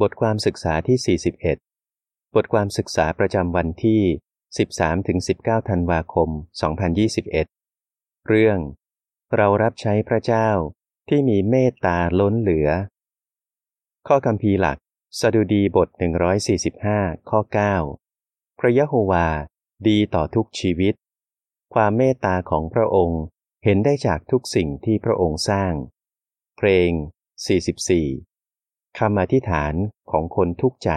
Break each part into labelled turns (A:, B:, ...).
A: บทความศึกษาที่ 41 บทความศึกษาประจำวันที่ 13-19 ธันวาคม 2021 เรื่อง เรารับใช้พระเจ้าที่มีเมตตาล้นเหลือ ข้อคำพีหลัก สดุดีบท 145 ข้อ 9 พระยะโฮวา ดีต่อทุกชีวิต ความเมตตาของพระองค์เห็นได้จากทุกสิ่งที่พระองค์สร้าง เพลง 44 คำอธิษฐานของคนทุกใจ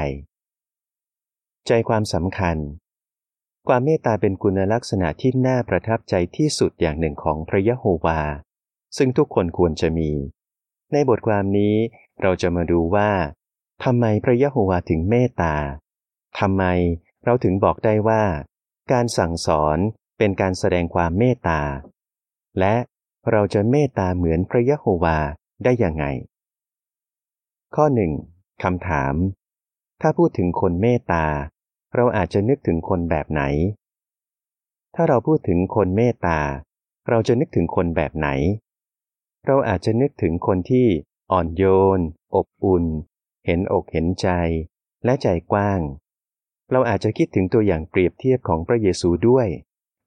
A: ใจความสำคัญ ความเมตตาเป็นคุณลักษณะที่น่าประทับใจที่สุดอย่างหนึ่งของพระยะโฮวา ซึ่งทุกคนควรจะมี ในบทความนี้เราจะมาดูว่าทำไมพระยะโฮวาถึงเมตตาทำไมเราถึงบอกได้ว่า การสั่งสอนเป็นการแสดงความเมตตา และเราจะเมตตาเหมือนพระยะโฮวาได้อย่างไง ข้อหนึ่งคำถาม ถ้าพูดถึงคนเมตตา เราอาจจะนึกถึงคนแบบไหน ถ้าเราพูดถึงคนเมตตา เราจะนึกถึงคนแบบไหน เราอาจจะนึกถึงคนที่อ่อนโยน อบอุ่น เห็นอกเห็นใจ และใจกว้าง เราอาจจะคิดถึงตัวอย่างเปรียบเทียบของพระเยซูด้วย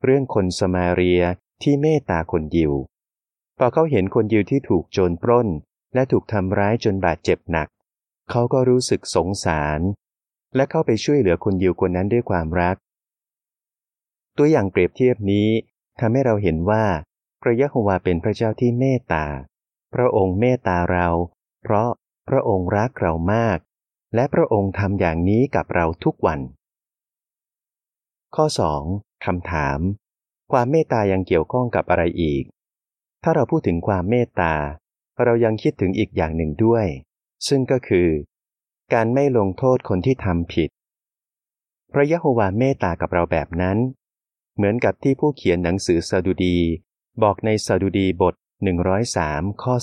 A: เรื่องคนสมาเรียที่เมตตาคนยิวพอเขาเห็นคนยิวที่ถูกโจรปล้น และถูกทำร้ายจนบาดเจ็บหนัก เขาก็รู้สึกสงสาร และเข้าไปช่วยเหลือคนยิวคนนั้นด้วยความรัก ตัวอย่างเปรียบเทียบนี้ทำให้เราเห็นว่า พระยะโฮวาเป็นพระเจ้าที่เมตตา พระองค์เมตตาเรา เพราะพระองค์รักเรามาก และพระองค์ทำอย่างนี้กับเราทุกวัน ข้อ 2. คำถาม ความเมตตายังเกี่ยวข้องกับอะไรอีก ถ้าเราพูดถึงความเมตตา เรายังคิดถึงอีกอย่างหนึ่งด้วย ซึ่งก็คือ การไม่ลงโทษคนที่ทำผิด พระยะโฮวาเมตตากับเราแบบนั้น เหมือนกับที่ผู้เขียนหนังสือสดุดี บอกในสดุดีบท 103 ข้อ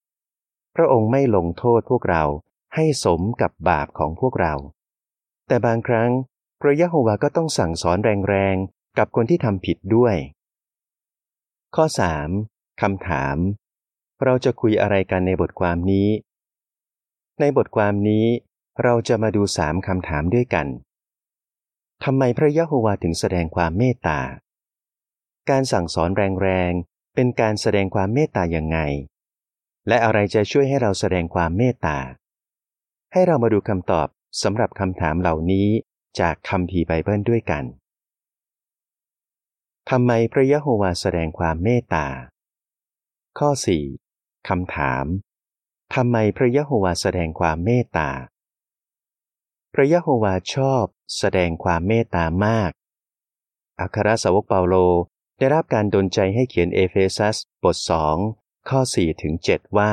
A: 10 พระองค์ไม่ลงโทษพวกเราให้สมกับบาปของพวกเรา แต่บางครั้ง พระยะโฮวาก็ต้องสั่งสอนแรงๆ กับคนที่ทำผิดด้วย ข้อ 3. คำถาม เราจะคุยอะไรกันในบทความนี้ ในบทความนี้ เราจะมาดูสามคำถามด้วยกันทำไมพระยะโฮวาถึงแสดงความเมตตา การสั่งสอนแรงๆ เป็นการแสดงความเมตตาอย่างไง และอะไรจะช่วยให้เราแสดงความเมตตา ให้เรามาดูคำตอบสำหรับคำถามเหล่านี้จากคัมภีร์ไบเบิลด้วยกันทำไมพระยะโฮวาแสดงความเมตตา ข้อ4 คำถามทำไมพระยะโฮวาแสดงความเมตตา พระยะโฮวาชอบแสดงความเมตตามาก อัครสาวกเปาโลได้รับการดลใจให้เขียนเอเฟซัสบทสองข้อ4ถึง7ว่า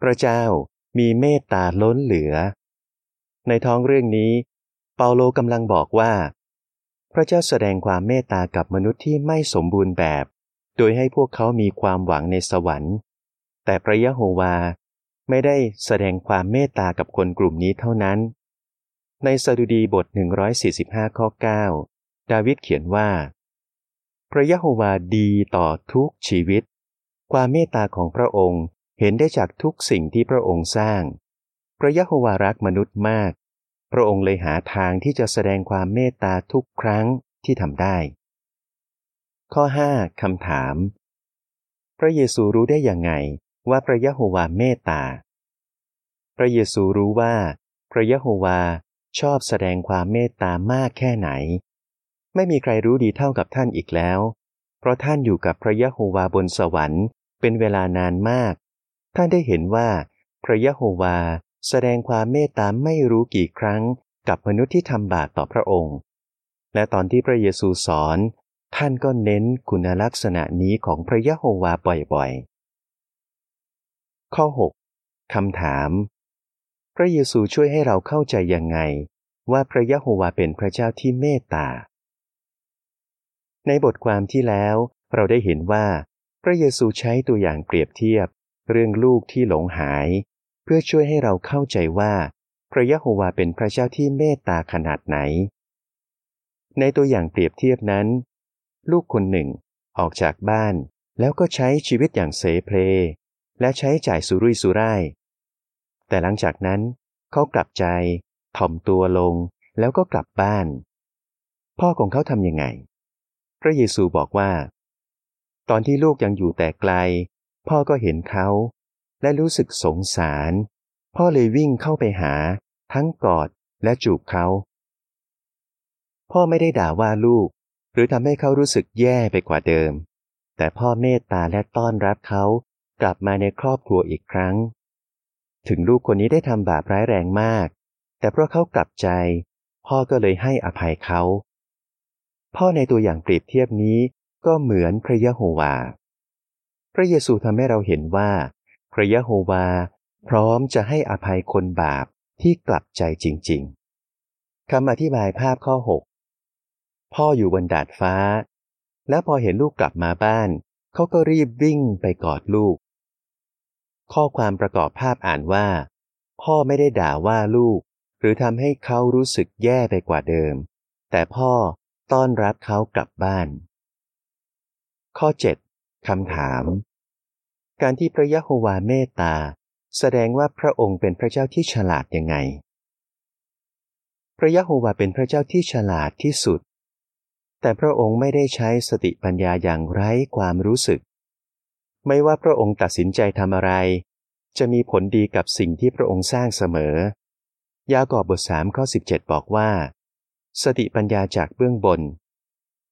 A: พระเจ้ามีเมตตาล้นเหลือ ในท้องเรื่องนี้ เปาโลกำลังบอกว่า พระเจ้าแสดงความเมตตากับมนุษย์ที่ไม่สมบูรณ์แบบ โดยให้พวกเขามีความหวังในสวรรค์ แต่พระยะโฮวาไม่ได้แสดงความเมตตากับคนกลุ่มนี้เท่านั้น ในสดุดีบท 145 ข้อ 9 ดาวิดเขียนว่า พระยะโฮวาดีต่อทุกชีวิต ความเมตตาของพระองค์เห็นได้จากทุกสิ่งที่พระองค์สร้าง พระยะโฮวารักมนุษย์มาก พระองค์เลยหาทางที่จะแสดงความเมตตาทุกครั้งที่ทำได้ ข้อ 5คำถาม พระเยซูรู้ได้อย่างไง ว่าพระยะโฮวาเมตตา พระเยซูรู้ว่า พระยะโฮวาชอบแสดงความเมตตามากแค่ไหน ไม่มีใครรู้ดีเท่ากับท่านอีกแล้ว เพราะท่านอยู่กับพระยะโฮวาบนสวรรค์ เป็นเวลานานมาก ท่านได้เห็นว่า พระยะโฮวาแสดงความเมตตาไม่รู้กี่ครั้งกับมนุษย์ที่ทำบาปต่อพระองค์ และตอนที่พระเยซูสอน ท่านก็เน้นคุณลักษณะนี้ของพระยะโฮวาบ่อยๆ ข้อ 6 คำถาม พระเยซูช่วยให้เราเข้าใจยังไง ว่าพระยะโฮวาเป็นพระเจ้าที่เมตตา ในบทความที่แล้ว เราได้เห็นว่า พระเยซูใช้ตัวอย่างเปรียบเทียบ เรื่องลูกที่หลงหาย เพื่อช่วยให้เราเข้าใจว่า พระยะโฮวาเป็นพระเจ้าที่เมตตาขนาดไหน ในตัวอย่างเปรียบเทียบนั้น ลูกคนหนึ่งออกจากบ้านแล้วก็ใช้ชีวิตอย่างเสเพล และใช้จ่ายสุรุ่ยสุร่าย แต่หลังจากนั้นเขากลับใจถ่อมตัวลงแล้วก็กลับบ้าน พ่อของเขาทำยังไง พระเยซูบอกว่า ตอนที่ลูกยังอยู่แต่ไกล พ่อก็เห็นเขา และรู้สึกสงสาร พ่อเลยวิ่งเข้าไปหา ทั้งกอดและจูบเขา พ่อไม่ได้ด่าว่าลูก หรือทำให้เขารู้สึกแย่ไปกว่าเดิม แต่พ่อเมตตาและต้อนรับเขา กลับมาในครอบครัวอีกครั้ง ถึงลูกคนนี้ได้ทำบาปร้ายแรงมาก แต่เพราะเขากลับใจ พ่อก็เลยให้อภัยเขา พ่อในตัวอย่างเปรียบเทียบนี้ก็เหมือนพระยะโฮวา พระเยซูทำให้เราเห็นว่า พระยะโฮวา พร้อมจะให้อภัยคนบาปที่กลับใจจริง ๆคำอธิบายภาพข้อ 6 พ่ออยู่บนดาดฟ้า แล้วพอเห็นลูกกลับมาบ้าน เขาก็รีบวิ่งไปกอดลูก ข้อความประกอบภาพอ่านว่า พ่อไม่ได้ด่าว่าลูก หรือทำให้เขารู้สึกแย่ไปกว่าเดิม แต่พ่อต้อนรับเขากลับบ้าน ข้อ 7 คำถาม การที่พระยะโฮวาเมตตา แสดงว่าพระองค์เป็นพระเจ้าที่ฉลาดยังไง พระยะโฮวาเป็นพระเจ้าที่ฉลาดที่สุด แต่พระองค์ไม่ได้ใช้สติปัญญาอย่างไร้ความรู้สึก ไม่ว่าพระองค์ตัดสินใจทำอะไร จะมีผลดีกับสิ่งที่พระองค์สร้างเสมอ ยากอบบทสามข้อ 17 บอกว่า สติปัญญาจากเบื้องบน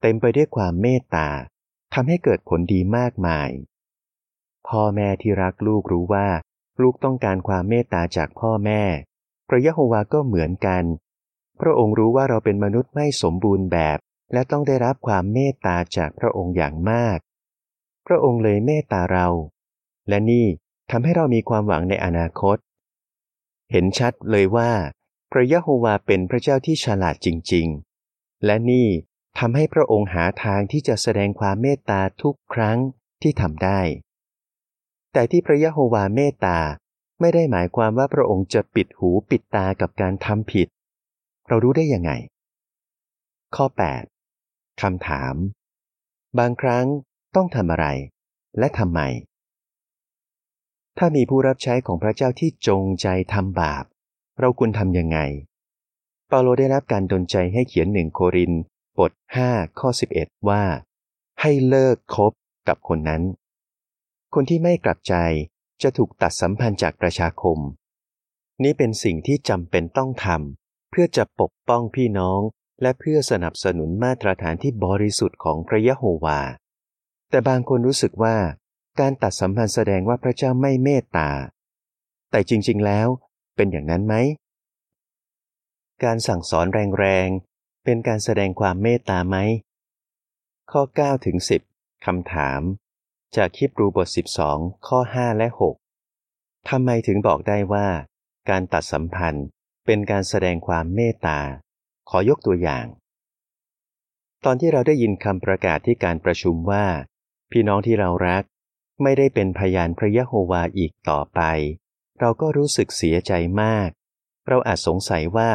A: เต็มไปด้วยความเมตตาทำให้เกิดผลดีมากมาย พ่อแม่ที่รักลูกรู้ว่า ลูกต้องการความเมตตาจากพ่อแม่ พระยะโฮวาก็เหมือนกัน พระองค์รู้ว่าเราเป็นมนุษย์ไม่สมบูรณ์แบบ และต้องได้รับความเมตตาจากพระองค์อย่างมาก พระองค์เลยเมตตาเรา และนี่ทำให้เรามีความหวังในอนาคต เห็นชัดเลยว่า พระยะโฮวาเป็นพระเจ้าที่ฉลาดจริง ๆ และนี่ทำให้พระองค์หาทางที่จะแสดงความเมตตาทุกครั้งที่ทำได้ แต่ที่พระยะโฮวาเมตตาไม่ได้หมายความว่าพระองค์จะปิดหูปิดตากับการทำผิด เรารู้ได้ยังไง ข้อ 8คำถาม บางครั้ง ต้องทำอะไร และทำไม ถ้ามีผู้รับใช้ของพระเจ้าที่จงใจทำบาป เราควรทำยังไง เปาโลได้รับการดลใจให้เขียนหนึ่งโครินบท5ข้อ11 ว่า ให้เลิกคบกับคนนั้น คนที่ไม่กลับใจจะถูกตัดสัมพันธ์จากประชาคม นี่เป็นสิ่งที่จำเป็นต้องทำเพื่อจะปกป้องพี่น้องและเพื่อสนับสนุนมาตรฐานที่บริสุทธิ์ของพระยะโฮวา แต่บางคนรู้สึกว่าการตัดสัมพันธ์แสดงว่าพระเจ้าไม่เมตตา แต่จริงๆแล้วเป็นอย่างนั้นไหม การสั่งสอนแรงๆ เป็นการแสดงความเมตตาไหม ข้อ9ถึง10คำถาม จากคิปรูบท 12 ข้อ 5 และ 6 ทำไมถึงบอกได้ว่า การตัดสัมพันธ์เป็นการแสดงความเมตตา ขอยกตัวอย่าง ตอนที่เราได้ยินคำประกาศที่การประชุมว่า พี่น้องที่เรารัก ไม่ได้เป็นพยานพระยะโฮวาอีกต่อไป เราก็รู้สึกเสียใจมาก เราอาจสงสัยว่า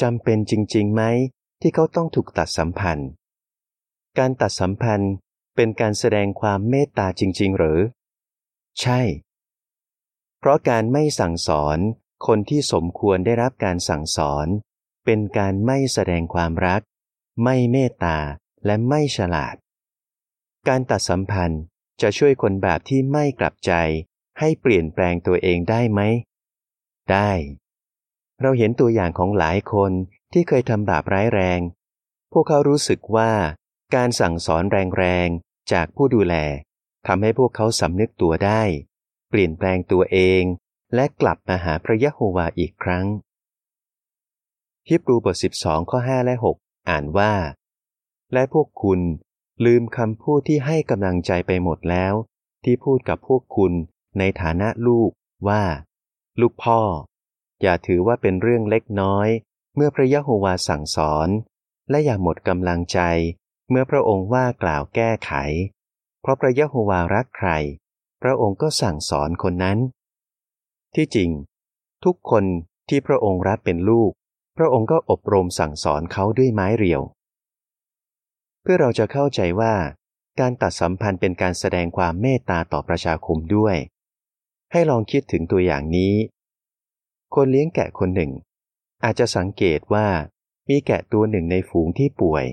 A: จำเป็นจริงๆไหมที่เขาต้องถูกตัดสัมพันธ์ การตัดสัมพันธ์เป็นการแสดงความเมตตาจริง ๆ หรือ ใช่ เพราะการไม่สั่งสอนคนที่สมควรได้รับการสั่งสอน เป็นการไม่แสดงความรัก ไม่เมตตาและไม่ฉลาด การตัดสัมพันธ์จะช่วยคนแบบที่ไม่กลับใจ ให้เปลี่ยนแปลงตัวเองได้ไหม ได้ เราเห็นตัวอย่างของหลายคนที่เคยทำบาปร้ายแรง พวกเขารู้สึกว่าการสั่งสอนแรงๆ จากผู้ดูแลทำให้พวกเขาสำนึกตัวได้ เปลี่ยนแปลงตัวเอง และกลับมาหาพระยะโฮวาอีกครั้งฮิบรูบท 12 ข้อ 5 และ 6 อ่านว่า และพวกคุณ ลืมคำพูดที่ให้กำลังใจไปหมดแล้ว ที่พูดกับพวกคุณในฐานะลูกว่า ลูกพ่อ อย่าถือว่าเป็นเรื่องเล็กน้อย เมื่อพระยะโฮวาสั่งสอน และอย่าหมดกำลังใจ เมื่อพระองค์ว่ากล่าวแก้ไข เพราะพระยะโฮวารักใคร พระองค์ก็สั่งสอนคนนั้น ที่จริง ทุกคนที่พระองค์รับเป็นลูก พระองค์ก็อบรมสั่งสอนเขาด้วยไม้เรียว เพื่อเราจะเข้าใจว่า การตัดสัมพันธ์เป็นการแสดงความเมตตาต่อประชาคมด้วย ให้ลองคิดถึงตัวอย่างนี้ คนเลี้ยงแกะคนหนึ่ง อาจจะสังเกตว่ามีแกะตัวหนึ่งในฝูงที่ป่วย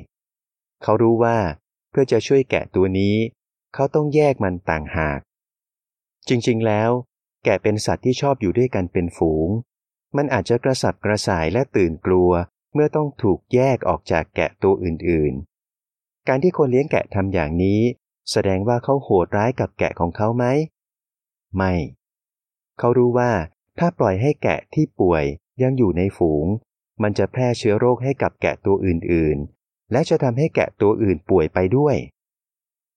A: เขารู้ว่าเพื่อจะช่วยแกะตัวนี้ เขาต้องแยกมันต่างหาก จริงๆแล้ว แกะเป็นสัตว์ที่ชอบอยู่ด้วยกันเป็นฝูง มันอาจจะกระสับกระส่ายและตื่นกลัวเมื่อต้องถูกแยกออกจากแกะตัวอื่นๆ การที่คนเลี้ยงแกะทำอย่างนี้ แสดงว่าเขาโหดร้ายกับแกะของเขาไหม ไม่ เขารู้ว่าถ้าปล่อยให้แกะที่ป่วยยังอยู่ในฝูง มันจะแพร่เชื้อโรคให้กับแกะตัวอื่นๆ และจะทำให้แกะตัวอื่นป่วยไปด้วย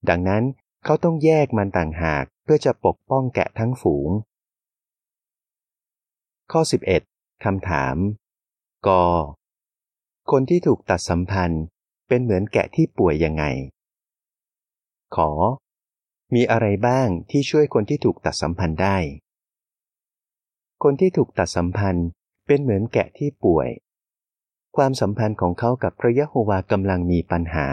A: ดังนั้นเขาต้องแยกมันต่างหากเพื่อจะปกป้องแกะทั้งฝูง ข้อ 11คำถาม ก คนที่ถูกตัดสัมพันธ์ เป็นเหมือนแกะที่ป่วยยังไง ขอ มีอะไรบ้างที่ช่วยคนที่ถูกตัดสัมพันธ์ได้ คนที่ถูกตัดสัมพันธ์เป็นเหมือนแกะที่ป่วย ความสัมพันธ์ของเขากับพระยะโฮวากำลังมีปัญหา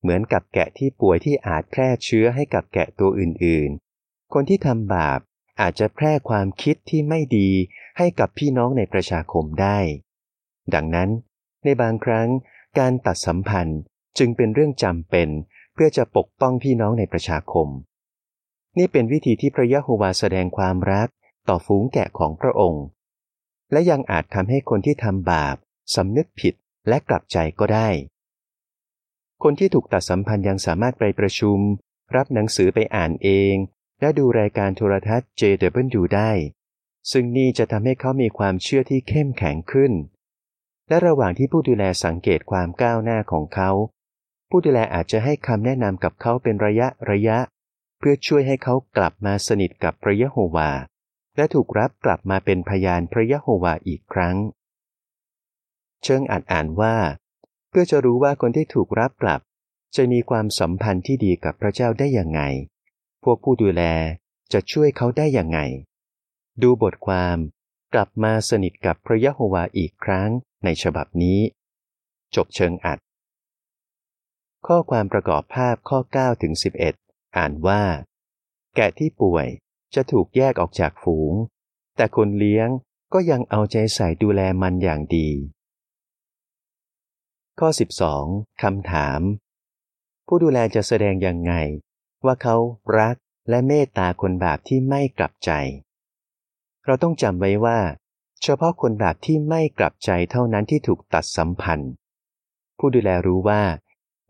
A: เหมือนกับแกะที่ป่วยที่อาจแพร่เชื้อให้กับแกะตัวอื่นๆ คนที่ทำบาปอาจจะแพร่ความคิดที่ไม่ดีให้กับพี่น้องในประชาคมได้ ดังนั้น ในบางครั้ง การตัดสัมพันธ์จึงเป็นเรื่องจำเป็น เพื่อจะปกป้องพี่น้องในประชาคม นี่เป็นวิธีที่พระยะโฮวาแสดงความรักต่อฝูงแกะของพระองค์ และยังอาจทำให้คนที่ทำบาปสำนึกผิดและกลับใจก็ได้ คนที่ถูกตัดสัมพันธ์ยังสามารถไปประชุม รับหนังสือไปอ่านเอง และดูรายการโทรทัศน์ JW ได้ ซึ่งนี่จะทำให้เขามีความเชื่อที่เข้มแข็งขึ้น และระหว่างที่ผู้ดูแลสังเกตความก้าวหน้าของเขา ผู้ดูแลอาจจะให้คำแนะนำกับเขาเป็นระยะระยะ เพื่อช่วยให้เขากลับมาสนิทกับพระยะโฮวา และถูกรับกลับมาเป็นพยานพระยะโฮวาอีกครั้ง เชิงอ่านอ่านว่า เพื่อจะรู้ว่าคนที่ถูกรับกลับ จะมีความสัมพันธ์ที่ดีกับพระเจ้าได้อย่างไง พวกผู้ดูแลจะช่วยเขาได้อย่างไง ดูบทความ กลับมาสนิทกับพระยะโฮวาอีกครั้ง ในฉบับนี้ จบเชิงอัด ข้อความประกอบภาพข้อ 9 ถึง 11 อ่านว่า แกะที่ป่วยจะถูกแยกออกจากฝูง แต่คนเลี้ยงก็ยังเอาใจใส่ดูแลมันอย่างดี ข้อ 12 คำถาม ผู้ดูแลจะแสดงยังไง ว่าเขารักและเมตตาคนบาปที่ไม่กลับใจ เราต้องจำไว้ว่า เฉพาะคนบาปที่ไม่กลับใจเท่านั้นที่ถูกตัดสัมพันธ์ ผู้ดูแลรู้ว่า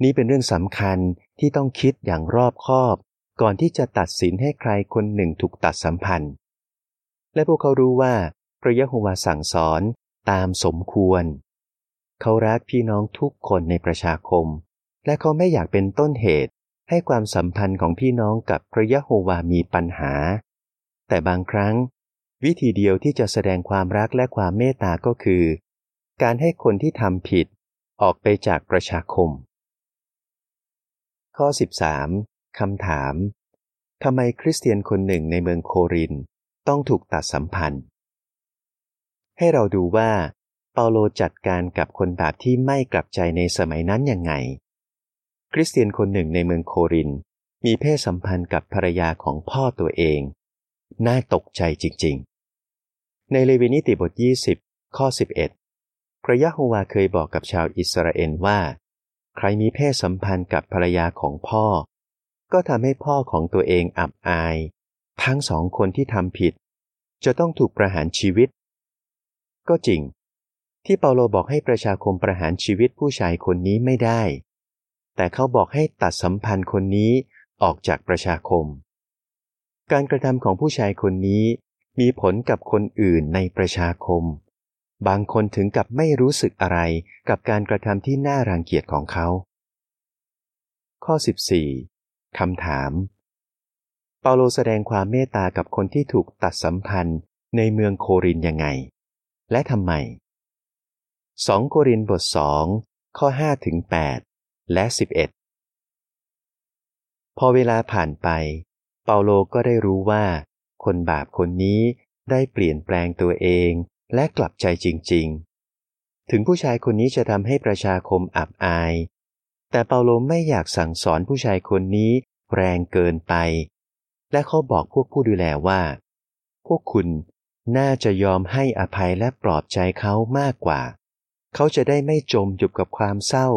A: นี่เป็นเรื่องสำคัญที่ต้องคิดอย่างรอบคอบ ก่อนที่จะตัดสินให้ใครคนหนึ่งถูกตัดสัมพันธ์ และพวกเขารู้ว่าพระยะโฮวาสั่งสอนตามสมควร เขารักพี่น้องทุกคนในประชาคม และเขาไม่อยากเป็นต้นเหตุให้ความสัมพันธ์ของพี่น้องกับพระยะโฮวามีปัญหา แต่บางครั้ง วิธีเดียวที่จะแสดงความรักและความเมตตาก็คือ การให้คนที่ทำผิดออกไปจากประชาคม ข้อ 13คำถาม ทำไมคริสเตียนคนหนึ่งในเมืองโครินต้องถูกตัดสัมพันธ์ ให้เราดูว่า เปาโลจัดการกับคนบาปที่ไม่กลับใจในสมัยนั้นยังไง คริสเตียนคนหนึ่งในเมืองโครินมีเพศสัมพันธ์กับภรรยาของพ่อตัวเอง น่าตกใจจริงๆ ในเลวีนิติบท 20 ข้อ 11 พระยะโฮวาเคยบอกกับชาวอิสราเอลว่า ใครมีเพศสัมพันธ์กับภรรยาของพ่อ ก็ทำให้พ่อของตัวเองอับอาย ทั้งสองคนที่ทำผิด จะต้องถูกประหารชีวิต ก็จริง ที่เปาโลบอกให้ประชาคมประหารชีวิตผู้ชายคนนี้ไม่ได้ แต่เขาบอกให้ตัดสัมพันธ์คนนี้ออกจากประชาคม การกระทำของผู้ชายคนนี้ มีผลกับคนอื่นในประชาคม บางคนถึงกับไม่รู้สึกอะไรกับการกระทำที่น่ารังเกียจของเขา ข้อ 14 คำถาม เปาโลแสดงความเมตตากับคนที่ถูกตัดสัมพันธ์ในเมืองโครินยังไง และทำไม 2 โครินบท 2 ข้อ5ถึง8และ 11 พอเวลาผ่านไป เปาโลก็ได้รู้ว่า คนบาปคนนี้ได้เปลี่ยนแปลงตัวเองและกลับใจจริง ๆ ถึงผู้ชายคนนี้จะทำให้ประชาคมอับอาย แต่เปาโลไม่อยากสั่งสอนผู้ชายคนนี้แรงเกินไป และเขาบอกพวกผู้ดูแลว่า พวกคุณน่าจะยอมให้อภัยและปลอบใจเขามากกว่า เขาจะได้ไม่จมอยู่กับความเศร้า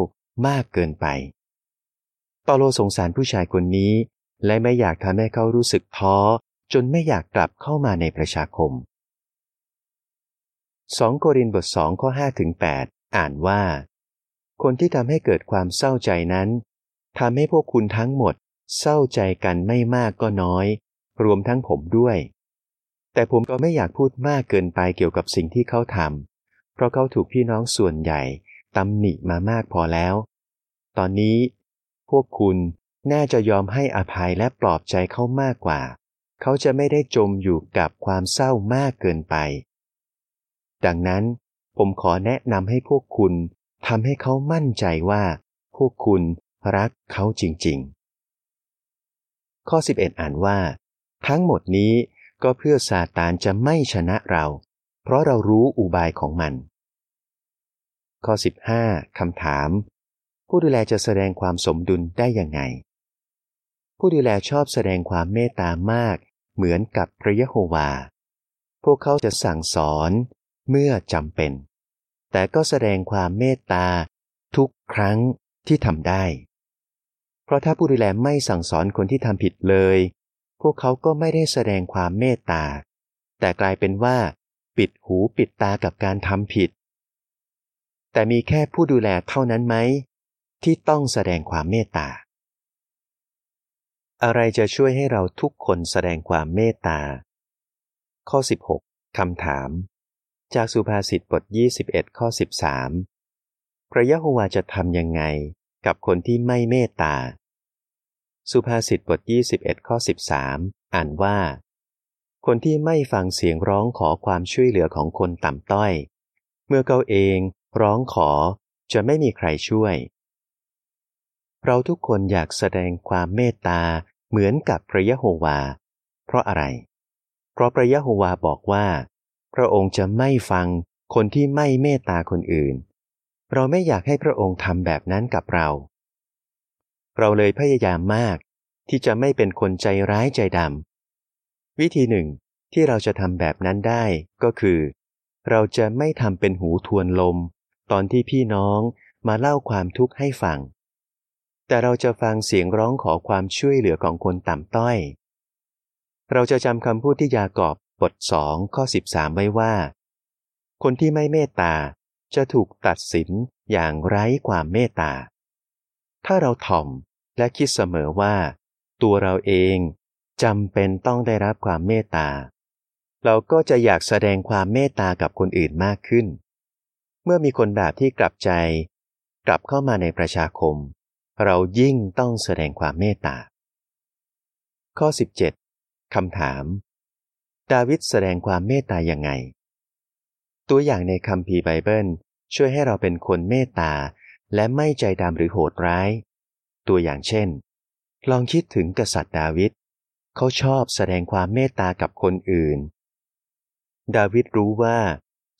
A: มากเกินไป เปาโลสงสารผู้ชายคนนี้ และไม่อยากทำให้เขารู้สึกท้อ จนไม่อยากกลับเข้ามาในประชาคม 2 โครินธ์บท2ข้อ5ถึง8อ่านว่า คนที่ทำให้เกิดความเศร้าใจนั้นทำให้พวกคุณทั้งหมดเศร้าใจกันไม่มากก็น้อย รวมทั้งผมด้วย แต่ผมก็ไม่อยากพูดมากเกินไปเกี่ยวกับสิ่งที่เขาทำเพราะเขาถูกพี่น้องส่วนใหญ่ตำหนิมามากพอแล้ว ตอนนี้ พวกคุณน่าจะยอมให้อภัยและปลอบใจเขามากกว่า เขาจะไม่ได้จมอยู่กับความเศร้ามากเกินไป ดังนั้นผมขอแนะนำให้พวกคุณทำให้เขามั่นใจว่า พวกคุณรักเขาจริงๆ ข้อ 11 อ่านว่า ทั้งหมดนี้ก็เพื่อซาตานจะไม่ชนะเรา เพราะเรารู้อุบายของมัน ข้อ 15คำถาม ผู้ดูแลจะแสดงความสมดุลได้ยังไง ผู้ดูแลชอบแสดงความเมตตามาก เหมือนกับพระยะโฮวา พวกเขาจะสั่งสอนเมื่อจำเป็น แต่ก็แสดงความเมตตาทุกครั้งที่ทำได้ เพราะถ้าผู้ดูแลไม่สั่งสอนคนที่ทำผิดเลย พวกเขาก็ไม่ได้แสดงความเมตตา แต่กลายเป็นว่า ปิดหูปิดตากับการทำผิด แต่มีแค่ผู้ดูแลเท่านั้นไหมที่ต้องแสดงความเมตตา อะไรจะช่วยให้เราทุกคนแสดงความเมตตา ข้อ 16 คำถาม จากสุภาษิตบท 21 ข้อ 13 พระยะโฮวาจะทำยังไงกับคนที่ไม่เมตตา สุภาษิตบท 21 ข้อ 13 อ่านว่า คนที่ไม่ฟังเสียงร้องขอความช่วยเหลือของคนต่ำต้อย เมื่อเขาเองร้องขอจะไม่มีใครช่วย เราทุกคนอยากแสดงความเมตตา เหมือนกับพระยะโฮวา เพราะอะไร เพราะพระยะโฮวาบอกว่า พระองค์จะไม่ฟังคนที่ไม่เมตตาคนอื่น เราไม่อยากให้พระองค์ทำแบบนั้นกับเรา เราเลยพยายามมากที่จะไม่เป็นคนใจร้ายใจดำวิธีหนึ่งที่เราจะทำแบบนั้นได้ก็คือ เราจะไม่ทำเป็นหูทวนลม ตอนที่พี่น้องมาเล่าความทุกข์ให้ฟัง แต่เราจะฟังเสียงร้องขอความช่วยเหลือของคนต่ำต้อย เราจะจำคำพูดที่ยากอบบทสองข้อ 13 ไว้ว่า คนที่ไม่เมตตาจะถูกตัดสินอย่างไร้ความเมตตา ถ้าเราถ่อมและคิดเสมอว่า ตัวเราเองจำเป็นต้องได้รับความเมตตา เราก็จะอยากแสดงความเมตตากับคนอื่นมากขึ้น เมื่อมีคนแบบที่กลับใจ กลับเข้ามาในประชาคม เรายิ่งต้องแสดงความเมตตา ข้อ 17คำถาม ดาวิดแสดงความเมตตาอย่างไง ตัวอย่างในคัมภีร์ไบเบิล ช่วยให้เราเป็นคนเมตตา และไม่ใจดำหรือโหดร้าย ตัวอย่างเช่น ลองคิดถึงกษัตริย์ดาวิดเขาชอบแสดงความเมตตากับคนอื่น ดาวิดรู้ว่า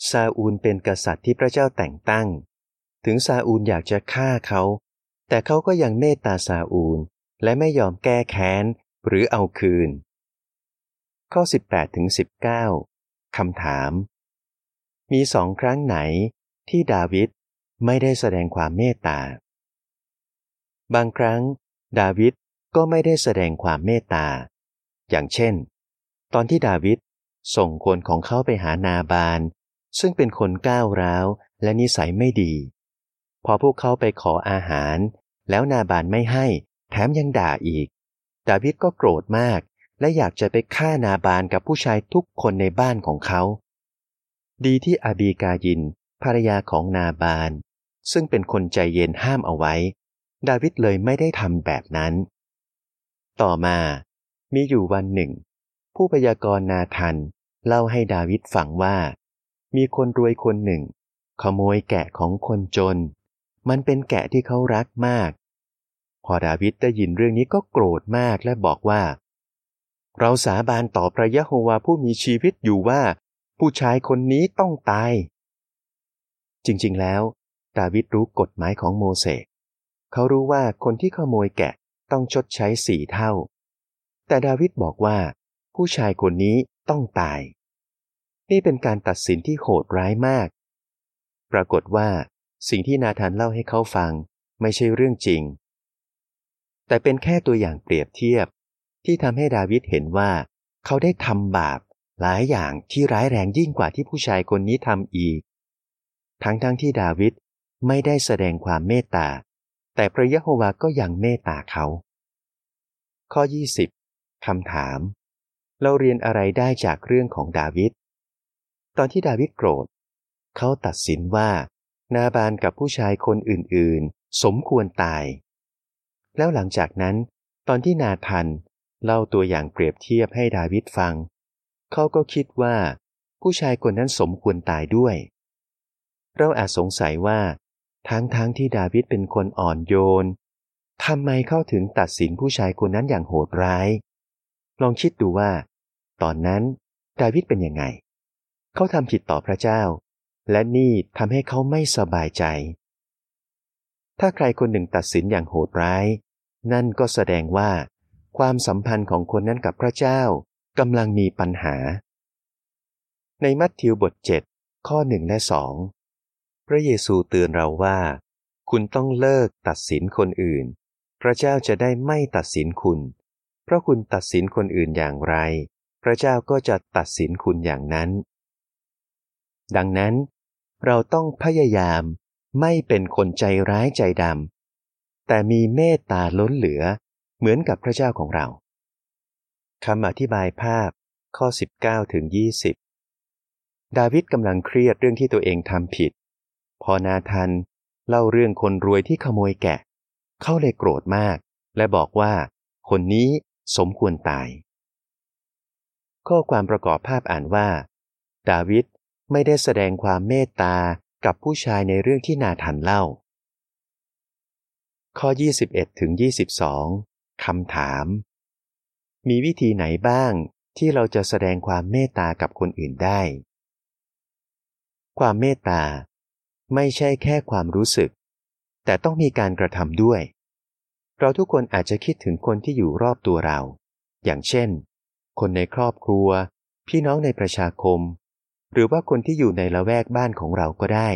A: ซาอูลเป็นกษัตริย์ที่พระเจ้าแต่งตั้ง ถึงซาอูลอยากจะฆ่าเขา แต่เขาก็ยังเมตตาซาอูล และไม่ยอมแก้แค้น หรือเอาคืน ข้อ 18ถึง19คำถาม มีสองครั้งไหนที่ดาวิดไม่ได้แสดงความเมตตา บางครั้ง ดาวิดก็ไม่ได้แสดงความเมตตา อย่างเช่น ตอนที่ดาวิดส่งคนของเขาไปหานาบาน ซึ่งเป็นคนก้าวร้าวและนิสัยไม่ดี พอพวกเขาไปขออาหาร แล้วนาบานไม่ให้ แถมยังด่าอีก ดาวิดก็โกรธมาก และอยากจะไปฆ่านาบานกับผู้ชายทุกคนในบ้านของเขา ดีที่อาบีกายิน ภรรยาของนาบาน ซึ่งเป็นคนใจเย็นห้ามเอาไว้ ดาวิดเลยไม่ได้ทำแบบนั้น ต่อมา มีอยู่วันหนึ่ง ผู้พยากรณ์นาทันเล่าให้ดาวิดฟังว่า มีคนรวยคนหนึ่ง ขโมยแกะของคนจน มันเป็นแกะที่เขารักมาก พอดาวิดได้ยินเรื่องนี้ก็โกรธมากและบอกว่า เราสาบานต่อพระยะโฮวาผู้มีชีวิตอยู่ว่า ผู้ชายคนนี้ต้องตาย จริงๆแล้ว ดาวิดรู้กฎหมายของโมเสสเขารู้ว่าคนที่ขโมยแกะต้องชดใช้สี่เท่า แต่ดาวิดบอกว่า ผู้ชายคนนี้ต้องตาย นี่เป็นการตัดสินที่โหดร้ายมาก ปรากฏว่า สิ่งที่นาธานเล่าให้เขาฟังไม่ใช่เรื่องจริง แต่เป็นแค่ตัวอย่างเปรียบเทียบ ที่ทำให้ดาวิดเห็นว่า เขาได้ทำบาปหลายอย่างที่ร้ายแรงยิ่งกว่าที่ผู้ชายคนนี้ทำอีก ทั้งๆทที่ดาวิดไม่ได้แสดงความเมตตา แต่พระยะโฮวาก็ยังเมตตาเขา ข้อ 20คำถาม เราเรียนอะไรได้จากเรื่องของดาวิด ตอนที่ดาวิดโกรธ เขาตัดสินว่า นาบานกับผู้ชายคนอื่นๆ สมควรตาย แล้วหลังจากนั้น ตอนที่นาทันเล่าตัวอย่างเปรียบเทียบให้ดาวิดฟัง เขาก็คิดว่า ผู้ชายคนนั้นสมควรตายด้วย เราอาจสงสัยว่าทั้งๆทที่ดาวิดเป็นคนอ่อนโยนทำไมเขาถึงตัดสินผู้ชายคนนั้นอย่างโหดร้าย ลองคิดดูว่า ตอนนั้น ดาวิดเป็นยังไง เขาทำผิดต่อพระเจ้า และนี่ทำให้เขาไม่สบายใจ ถ้าใครคนหนึ่งตัดสินอย่างโหดร้าย นั่นก็แสดงว่า ความสัมพันธ์ของคนนั้นกับพระเจ้ากำลังมีปัญหา ในมัทธิวบท7ข้อหนึ่งและสองพระเยซูเตือนเราว่า คุณต้องเลิกตัดสินคนอื่น พระเจ้าจะได้ไม่ตัดสินคุณ เพราะคุณตัดสินคนอื่นอย่างไร พระเจ้าก็จะตัดสินคุณอย่างนั้น ดังนั้น เราต้องพยายามไม่เป็นคนใจร้ายใจดำ แต่มีเมตตาล้นเหลือเหมือนกับพระเจ้าของเราคำอธิบายภาพข้อ 19ถึง20 ดาวิดกำลังเครียดเรื่องที่ตัวเองทำผิด พอนาทันเล่าเรื่องคนรวยที่ขโมยแกะ เข้าเลยโกรธมาก และบอกว่า คนนี้สมควรตาย ข้อความประกอบภาพอ่านว่า ดาวิด ไม่ได้แสดงความเมตตากับผู้ชายในเรื่องที่นาทันเล่า ข้อ 21ถึง22คำถาม มีวิธีไหนบ้างที่เราจะแสดงความเมตตากับคนอื่นได้ ความเมตตา ไม่ใช่แค่ความรู้สึก แต่ต้องมีการกระทำด้วย เราทุกคนอาจจะคิดถึงคนที่อยู่รอบตัวเรา อย่างเช่น คนในครอบครัว พี่น้องในประชาคม หรือว่าคนที่อยู่ในละแวกบ้านของเราก็ได้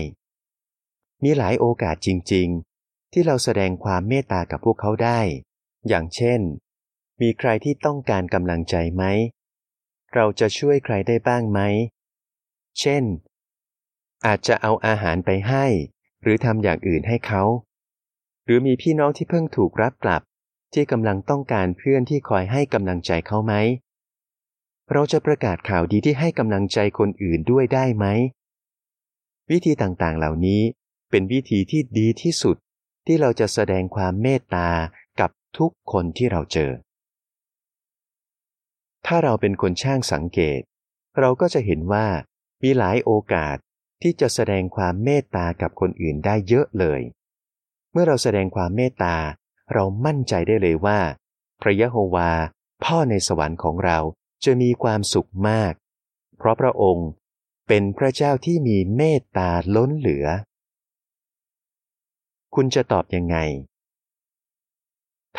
A: มีหลายโอกาสจริง ๆ ที่เราแสดงความเมตตากับพวกเขาได้ อย่างเช่น มีใครที่ต้องการกำลังใจไหม เราจะช่วยใครได้บ้างไหม เช่น อาจจะเอาอาหารไปให้ หรือทำอย่างอื่นให้เขา หรือมีพี่น้องที่เพิ่งถูกรับกลับที่กำลังต้องการเพื่อนที่คอยให้กำลังใจเขาไหม เราจะประกาศข่าวดีที่ให้กำลังใจคนอื่นด้วยได้ไหม วิธีต่างๆเหล่านี้เป็นวิธีที่ดีที่สุดที่เราจะแสดงความเมตตากับทุกคนที่เราเจอ ถ้าเราเป็นคนช่างสังเกต เราก็จะเห็นว่ามีหลายโอกาสที่จะแสดงความเมตตากับคนอื่นได้เยอะเลย เมื่อเราแสดงความเมตตา เรามั่นใจได้เลยว่า พระยะโฮวา พ่อในสวรรค์ของเรา จะมีความสุขมาก เพราะพระองค์เป็นพระเจ้าที่มีเมตตาล้นเหลือ คุณจะตอบยังไง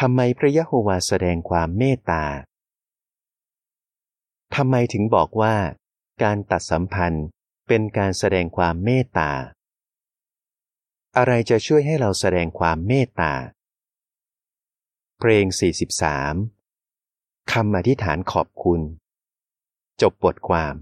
A: ทำไมพระยะโฮวาแสดงความเมตตาทำไมถึงบอกว่า การตัดสัมพันธ์เป็นการแสดงความเมตตา อะไรจะช่วยให้เราแสดงความเมตตา เพลง 43 คำอธิษฐานขอบคุณ จบบทความ